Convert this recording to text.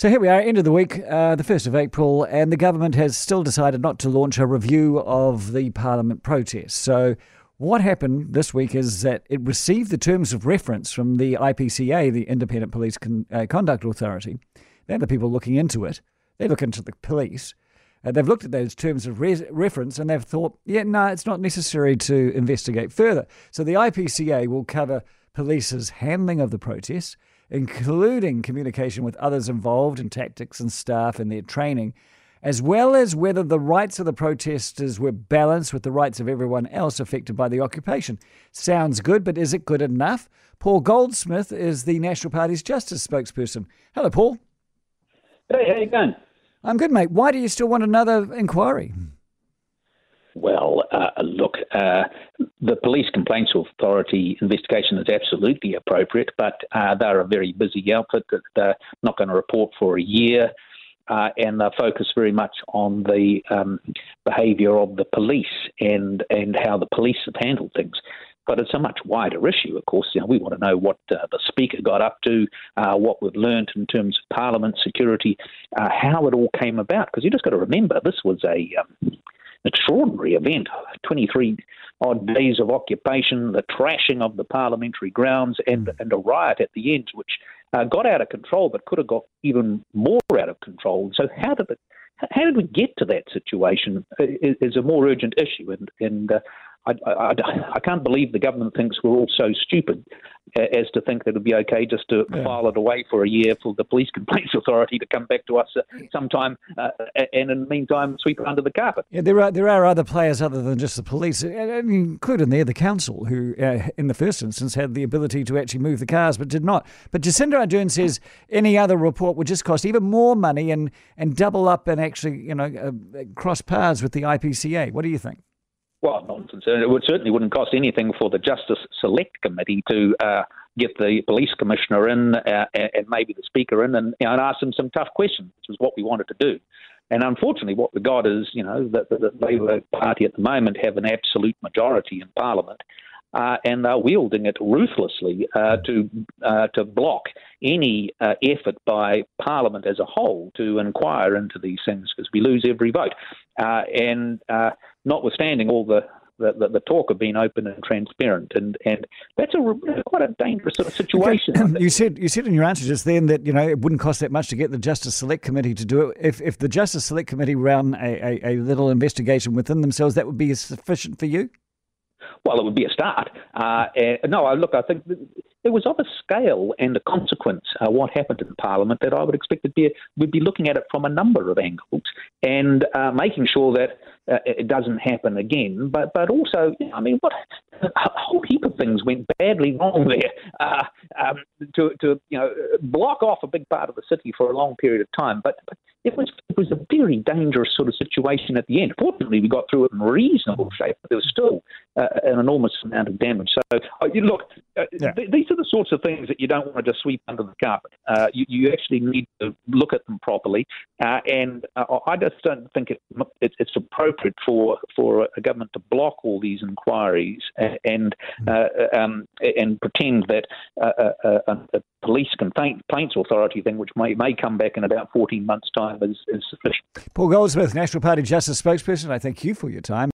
So here we are, end of the week, uh, the 1st of April, and the government has still decided not to launch a review of the Parliament protest. So, what happened this week is that it received the terms of reference from the IPCA, the Independent Police Con- uh, Conduct Authority. They're the people looking into it. They look into the police. Uh, they've looked at those terms of re- reference and they've thought, yeah, no, it's not necessary to investigate further. So the IPCA will cover police's handling of the protests including communication with others involved in tactics and staff and their training, as well as whether the rights of the protesters were balanced with the rights of everyone else affected by the occupation. Sounds good, but is it good enough? Paul Goldsmith is the National Party's justice spokesperson. Hello, Paul. Hey, how you going? I'm good, mate. Why do you still want another inquiry? Well, uh, look, uh, the Police Complaints Authority investigation is absolutely appropriate, but uh, they're a very busy outfit. They're not going to report for a year. Uh, and they focus very much on the um, behaviour of the police and and how the police have handled things. But it's a much wider issue, of course. You know, we want to know what uh, the Speaker got up to, uh, what we've learned in terms of Parliament security, uh, how it all came about. Because you just got to remember, this was a um, extraordinary event 23 odd days of occupation, the trashing of the parliamentary grounds, and, hmm. and a riot at the end, which uh, got out of control but could have got even more out of control. So, how did it? How did we get to that situation? Is a more urgent issue, and and uh, I, I, I, can't believe the government thinks we're all so stupid as to think that it'd be okay just to yeah. file it away for a year for the police complaints authority to come back to us sometime, uh, and in the meantime sweep it under the carpet. Yeah, there are there are other players other than just the police, including there the council, who uh, in the first instance had the ability to actually move the cars, but did not. But Jacinda Ardern says any other report would just cost even more money and and double up and actually you know uh, cross paths with the IPCA. What do you think? Well, nonsense. It would, certainly wouldn't cost anything for the Justice Select Committee to uh, get the police commissioner in uh, and maybe the speaker in and, you know, and ask them some tough questions, which is what we wanted to do. And unfortunately, what we got is, you know, that the Labour Party at the moment have an absolute majority in Parliament. Uh, and they're wielding it ruthlessly uh, to uh, to block any uh, effort by Parliament as a whole to inquire into these things because we lose every vote. Uh, and uh, notwithstanding all the the, the, talk of being open and transparent, and, and that's a quite a dangerous sort of situation. Okay. You said you said in your answer just then that you know it wouldn't cost that much to get the Justice Select Committee to do it. If if the Justice Select Committee ran a, a, a little investigation within themselves, that would be sufficient for you. Well, it would be a start. Uh, and, no, look, I think it was of a scale and a consequence uh, what happened in Parliament that I would expect be we'd be looking at it from a number of angles and uh, making sure that uh, it doesn't happen again. But but also, I mean, what a whole heap of things went badly wrong there. Uh, um, to to you know block off a big part of the city for a long period of time, but, but it was it was a very dangerous sort of situation at the end. Fortunately, we got through it in reasonable shape, but there was still uh, an enormous amount of damage. So uh, look, yeah. th- these are the sorts of things that you don't want to just sweep under the carpet. Uh, you, you, actually need to look at them properly, uh, and uh, I just don't think it, it, it's appropriate for for a government to block all these inquiries and and, mm. um, and pretend that a, a, police complaints authority thing, which may may come back in about 14 months' time, is, is sufficient. Paul Goldsmith, National Party Justice spokesperson. I thank you for your time.